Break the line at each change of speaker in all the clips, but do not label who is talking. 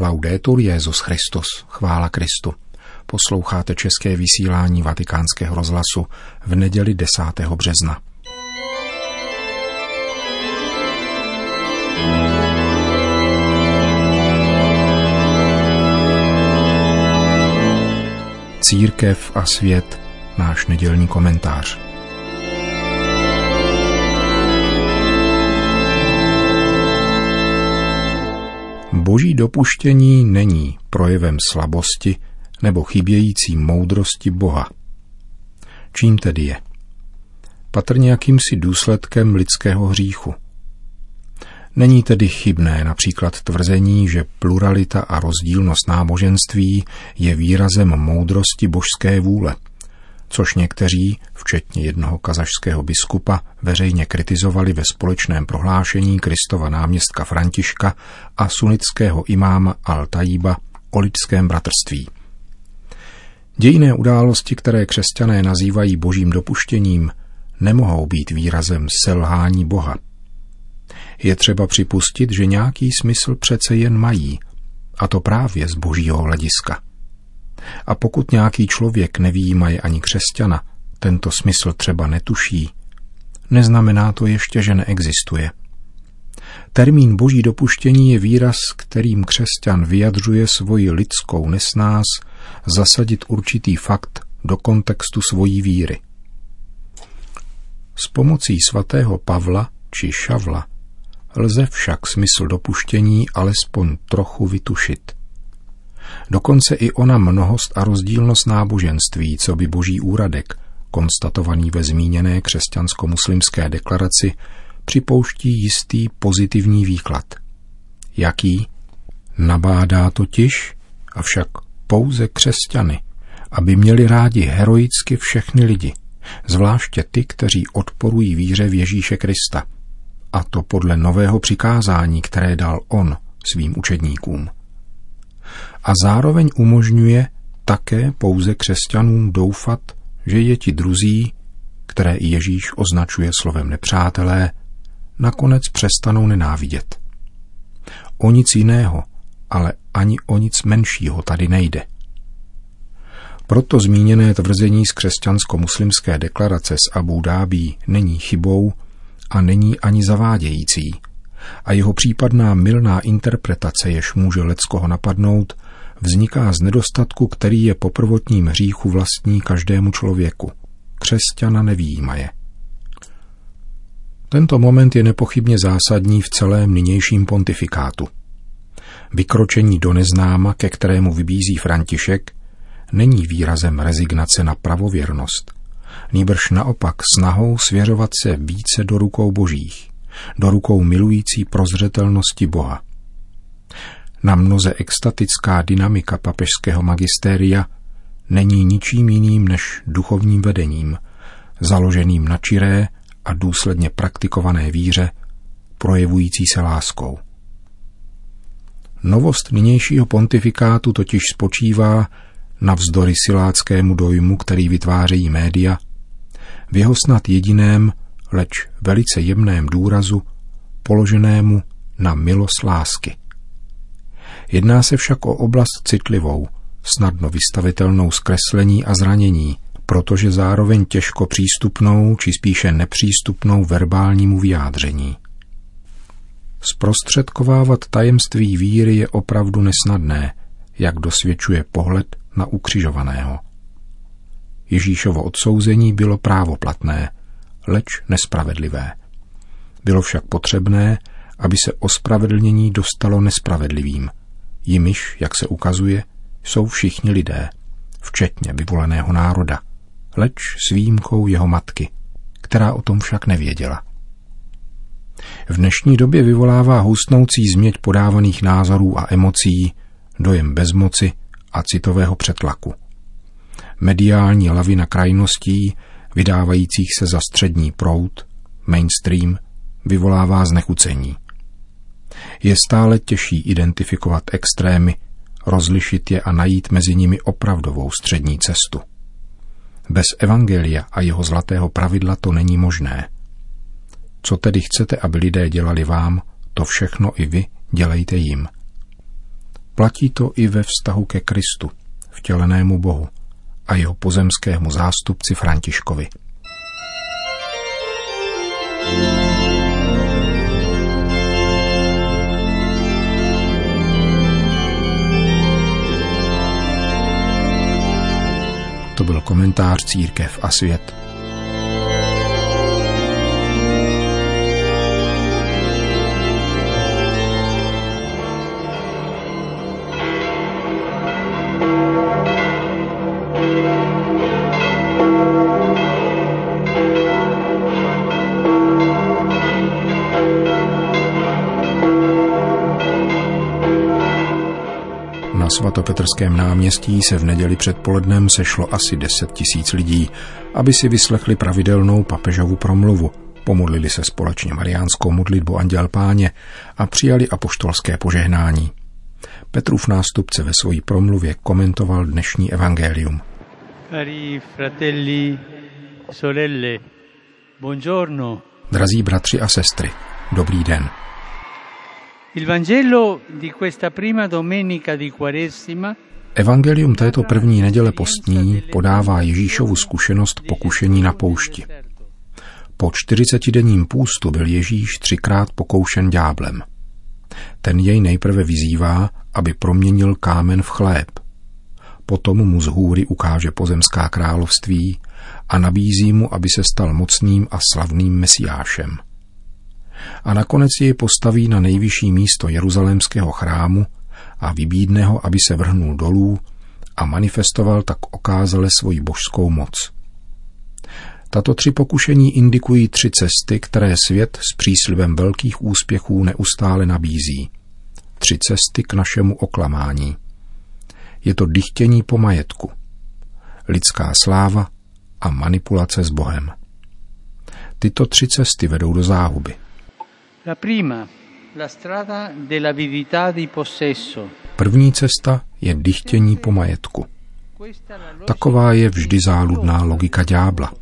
Laudetur Jezus Christus, chvála Kristu. Posloucháte české vysílání Vatikánského rozhlasu v neděli 10. března. Církev a svět, náš nedělní komentář. Boží dopuštění není projevem slabosti nebo chybějící moudrosti Boha. Čím tedy je? Patrně jakýmsi důsledkem lidského hříchu. Není tedy chybné například tvrzení, že pluralita a rozdílnost náboženství je výrazem moudrosti božské vůle – což někteří, včetně jednoho kazašského biskupa, veřejně kritizovali ve společném prohlášení Kristova náměstka Františka a sunnického imáma Al-Tajíba o lidském bratrství. Dějné události, které křesťané nazývají božím dopuštěním, nemohou být výrazem selhání Boha. Je třeba připustit, že nějaký smysl přece jen mají, a to právě z božího hlediska. A pokud nějaký člověk nevýjímaje ani křesťana, tento smysl třeba netuší, neznamená to ještě, že neexistuje. Termín boží dopuštění je výraz, kterým křesťan vyjadřuje svoji lidskou nesnás zasadit určitý fakt do kontextu svojí víry. S pomocí svatého Pavla či Šavla lze však smysl dopuštění alespoň trochu vytušit – Dokonce i ona mnohost a rozdílnost náboženství, co by boží úradek, konstatovaný ve zmíněné křesťansko-muslimské deklaraci, připouští jistý pozitivní výklad. Jaký? Nabádá totiž, avšak pouze křesťany, aby měli rádi heroicky všechny lidi, zvláště ty, kteří odporují víře v Ježíše Krista, a to podle nového přikázání, které dal on svým učedníkům a zároveň umožňuje také pouze křesťanům doufat, že je ti druzí, které Ježíš označuje slovem nepřátelé, nakonec přestanou nenávidět. O nic jiného, ale ani o nic menšího tady nejde. Proto zmíněné tvrzení z křesťansko-muslimské deklarace z Abu Dábí není chybou a není ani zavádějící. A jeho případná milná interpretace, jež může leckoho napadnout, vzniká z nedostatku, který je po prvotním hříchu vlastní každému člověku. Křesťana nevýjímaje. Tento moment je nepochybně zásadní v celém nynějším pontifikátu. Vykročení do neznáma, ke kterému vybízí František, není výrazem rezignace na pravověrnost, nýbrž naopak snahou svěřovat se více do rukou božích, do rukou milující prozřetelnosti Boha. Na mnoze extatická dynamika papežského magistéria není ničím jiným než duchovním vedením, založeným na čiré a důsledně praktikované víře, projevující se láskou. Novost nynějšího pontifikátu totiž spočívá navzdory siláckému dojmu, který vytvářejí média, v jeho snad jediném, leč velice jemném důrazu, položenému na milost lásky. Jedná se však o oblast citlivou, snadno vystavitelnou zkreslení a zranění, protože zároveň těžko přístupnou či spíše nepřístupnou verbálnímu vyjádření. Zprostředkovávat tajemství víry je opravdu nesnadné, jak dosvědčuje pohled na ukřižovaného. Ježíšovo odsouzení bylo právoplatné, leč nespravedlivé. Bylo však potřebné, aby se ospravedlnění dostalo nespravedlivým – jimiž, jak se ukazuje, jsou všichni lidé, včetně vyvoleného národa, leč s výjimkou jeho matky, která o tom však nevěděla. V dnešní době vyvolává hustnoucí změť podávaných názorů a emocí, dojem bezmoci a citového přetlaku. Mediální lavina krajností, vydávajících se za střední proud, mainstream, vyvolává znechucení – je stále těžší identifikovat extrémy, rozlišit je a najít mezi nimi opravdovou střední cestu. Bez evangelia a jeho zlatého pravidla to není možné. Co tedy chcete, aby lidé dělali vám, to všechno i vy dělejte jim. Platí to i ve vztahu ke Kristu, vtělenému Bohu a jeho pozemskému zástupci Františkovi. To byl komentář Církev a svět svatopetrském náměstí se v neděli předpolednem sešlo asi 10 tisíc lidí, aby si vyslechli pravidelnou papežovu promluvu, pomodlili se společně mariánskou modlitbu Anděl Páně a přijali apoštolské požehnání. Petrův nástupce ve své promluvě komentoval dnešní evangelium.
Cari fratelli, sorelle, buongiorno.
Drazí bratři a sestry, dobrý den. Evangelium této první neděle postní podává Ježíšovu zkušenost pokušení na poušti. Po čtyřicetidenním půstu byl Ježíš třikrát pokoušen dňáblem. Ten jej nejprve vyzývá, aby proměnil kámen v chléb. Potom mu z hůry ukáže pozemská království a nabízí mu, aby se stal mocným a slavným mesiášem – a nakonec jej postaví na nejvyšší místo jeruzalémského chrámu a vybídne ho, aby se vrhnul dolů a manifestoval tak okázale svoji božskou moc. Tato tři pokušení indikují tři cesty, které svět s příslibem velkých úspěchů neustále nabízí. Tři cesty k našemu oklamání. Je to dychtění po majetku, lidská sláva a manipulace s Bohem. Tyto tři cesty vedou do záhuby.
La prima, la strada dell'avidità di possesso.
První cesta je dychtění po majetku. Taková je vždy záludná logika ďábla,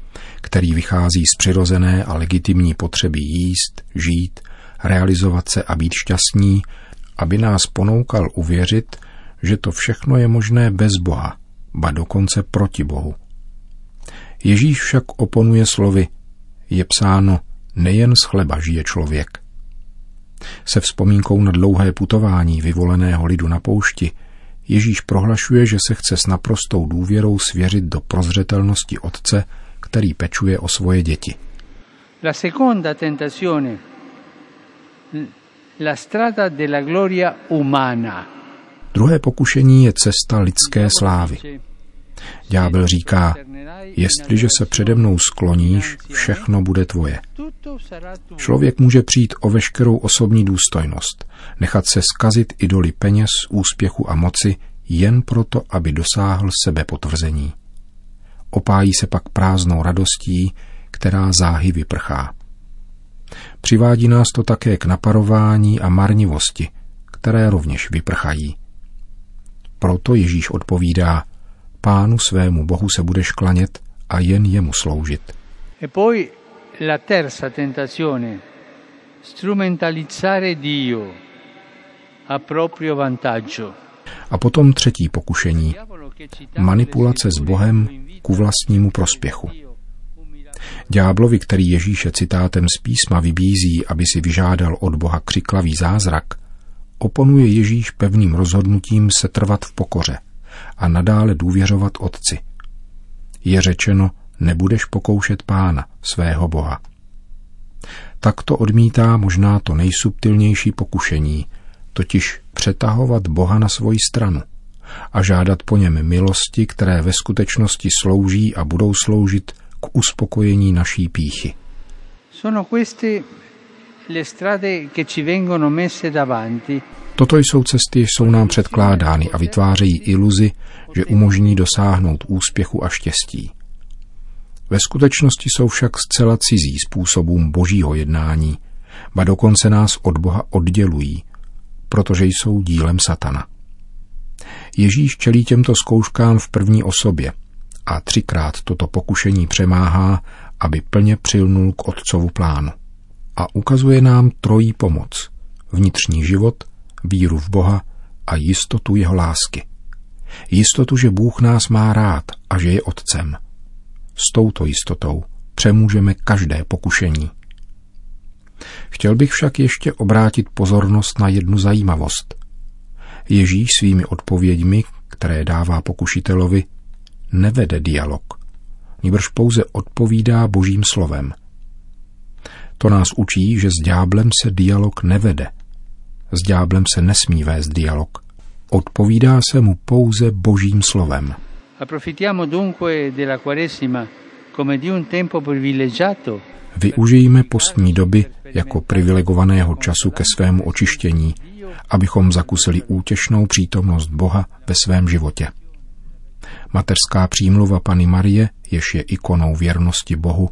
který vychází z přirozené a legitimní potřeby jíst, žít, realizovat se a být šťastní, aby nás ponoukal uvěřit, že to všechno je možné bez Boha, ba dokonce proti Bohu. Ježíš však oponuje slovy, je psáno, nejen z chleba žije člověk – se vzpomínkou na dlouhé putování vyvoleného lidu na poušti, Ježíš prohlašuje, že se chce s naprostou důvěrou svěřit do prozřetelnosti Otce, který pečuje o svoje děti.
La seconda tentazione, la strada della gloria umana.
Druhé pokušení je cesta lidské slávy. Ďábel říká, jestliže se přede mnou skloníš, všechno bude tvoje. Člověk může přijít o veškerou osobní důstojnost, nechat se skazit idoly peněz, úspěchu a moci jen proto, aby dosáhl sebe potvrzení. Opájí se pak prázdnou radostí, která záhy vyprchá. Přivádí nás to také k naparování a marnivosti, které rovněž vyprchají. Proto Ježíš odpovídá, pánu svému Bohu se budeš klanět a jen jemu sloužit.
E poi la terza tentazione, strumentalizzare Dio a proprio vantaggio.
A potom třetí pokušení, manipulace s Bohem ku vlastnímu prospěchu. Ďáblovi, který Ježíše citátem z písma vybízí, aby si vyžádal od Boha křiklavý zázrak, oponuje Ježíš pevným rozhodnutím se trvat v pokoře a nadále důvěřovat Otci. Je řečeno, nebudeš pokoušet pána, svého Boha. Takto odmítá možná to nejsubtilnější pokušení, totiž přetahovat Boha na svoji stranu a žádat po něm milosti, které ve skutečnosti slouží a budou sloužit k uspokojení naší píchy.
Sono queste
Toto jsou cesty, jsou nám předkládány a vytvářejí iluzi, že umožní dosáhnout úspěchu a štěstí. Ve skutečnosti jsou však zcela cizí způsobům božího jednání, ba dokonce nás od Boha oddělují, protože jsou dílem satana. Ježíš čelí těmto zkouškám v první osobě a třikrát toto pokušení přemáhá, aby plně přilnul k otcovu plánu. A ukazuje nám trojí pomoc. Vnitřní život, víru v Boha a jistotu jeho lásky. Jistotu, že Bůh nás má rád a že je Otcem. S touto jistotou přemůžeme každé pokušení. Chtěl bych však ještě obrátit pozornost na jednu zajímavost. Ježíš svými odpověďmi, které dává pokušitelovi, nevede dialog, níbrž pouze odpovídá božím slovem. To nás učí, že s ďáblem se dialog nevede. S ďáblem se nesmí vést dialog. Odpovídá se mu pouze božím slovem.
Approfittiamo dunque della Quaresima come di un tempo privilegiato
Využijme postní doby jako privilegovaného času ke svému očištění, abychom zakusili útěšnou přítomnost Boha ve svém životě. Mateřská přímluva Pany Marie, jež je ikonou věrnosti Bohu,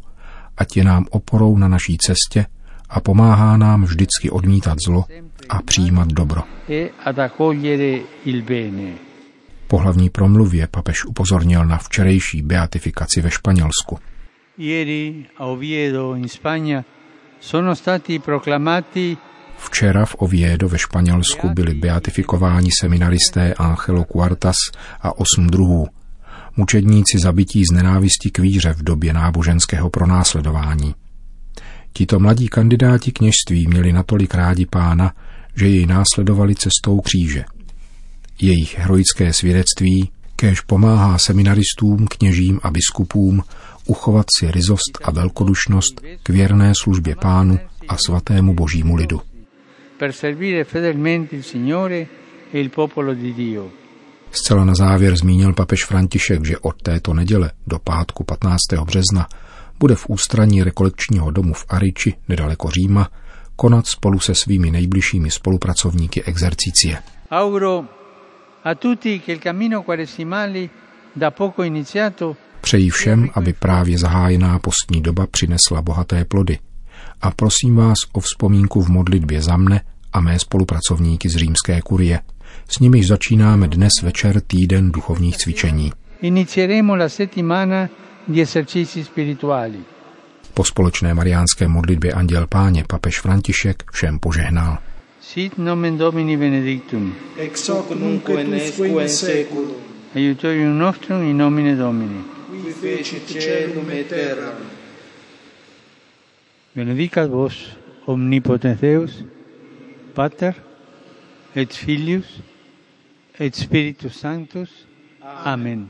ať je nám oporou na naší cestě a pomáhá nám vždycky odmítat zlo a přijímat dobro.
e.
Po hlavní promluvě papež upozornil na včerejší beatifikaci ve Španělsku. Včera v Oviedo ve Španělsku byli beatifikováni seminaristé Angelo Cuartas a osm druhů, mučedníci zabití z nenávisti k víře v době náboženského pronásledování. Tito mladí kandidáti kněžství měli natolik rádi pána, že jej následovali cestou kříže. Jejich heroické svědectví kéž pomáhá seminaristům, kněžím a biskupům uchovat si ryzost a velkodušnost k věrné službě pánu a svatému božímu lidu.
per servire fedelmente il Signore e il popolo di Dio.
Zcela na závěr zmínil papež František, že od této neděle do pátku 15. března bude v ústraní rekolekčního domu v Ariči, nedaleko Říma, konat spolu se svými nejbližšími spolupracovníky exercicie.
Auguro a tutti che il cammino quaresimale da poco iniziato
Přeji všem, aby právě zahájená postní doba přinesla bohaté plody. A prosím vás o vzpomínku v modlitbě za mne a mé spolupracovníky z římské kurie. S nimiž začínáme dnes večer týden duchovních cvičení.
inizieremo la settimana di esercizi spirituali.
Po společné mariánské modlitbě Anděl Páně papež František všem požehnal.
Sit nomen Domini benedictum,
ex hoc nunc et usque in seculum,
aiutorium nostrum in nomine Domini.
qui fecit celum et terram.
Benedicat vos omnipotens Deus, Pater et Filius et Spiritus Sanctus. Amen.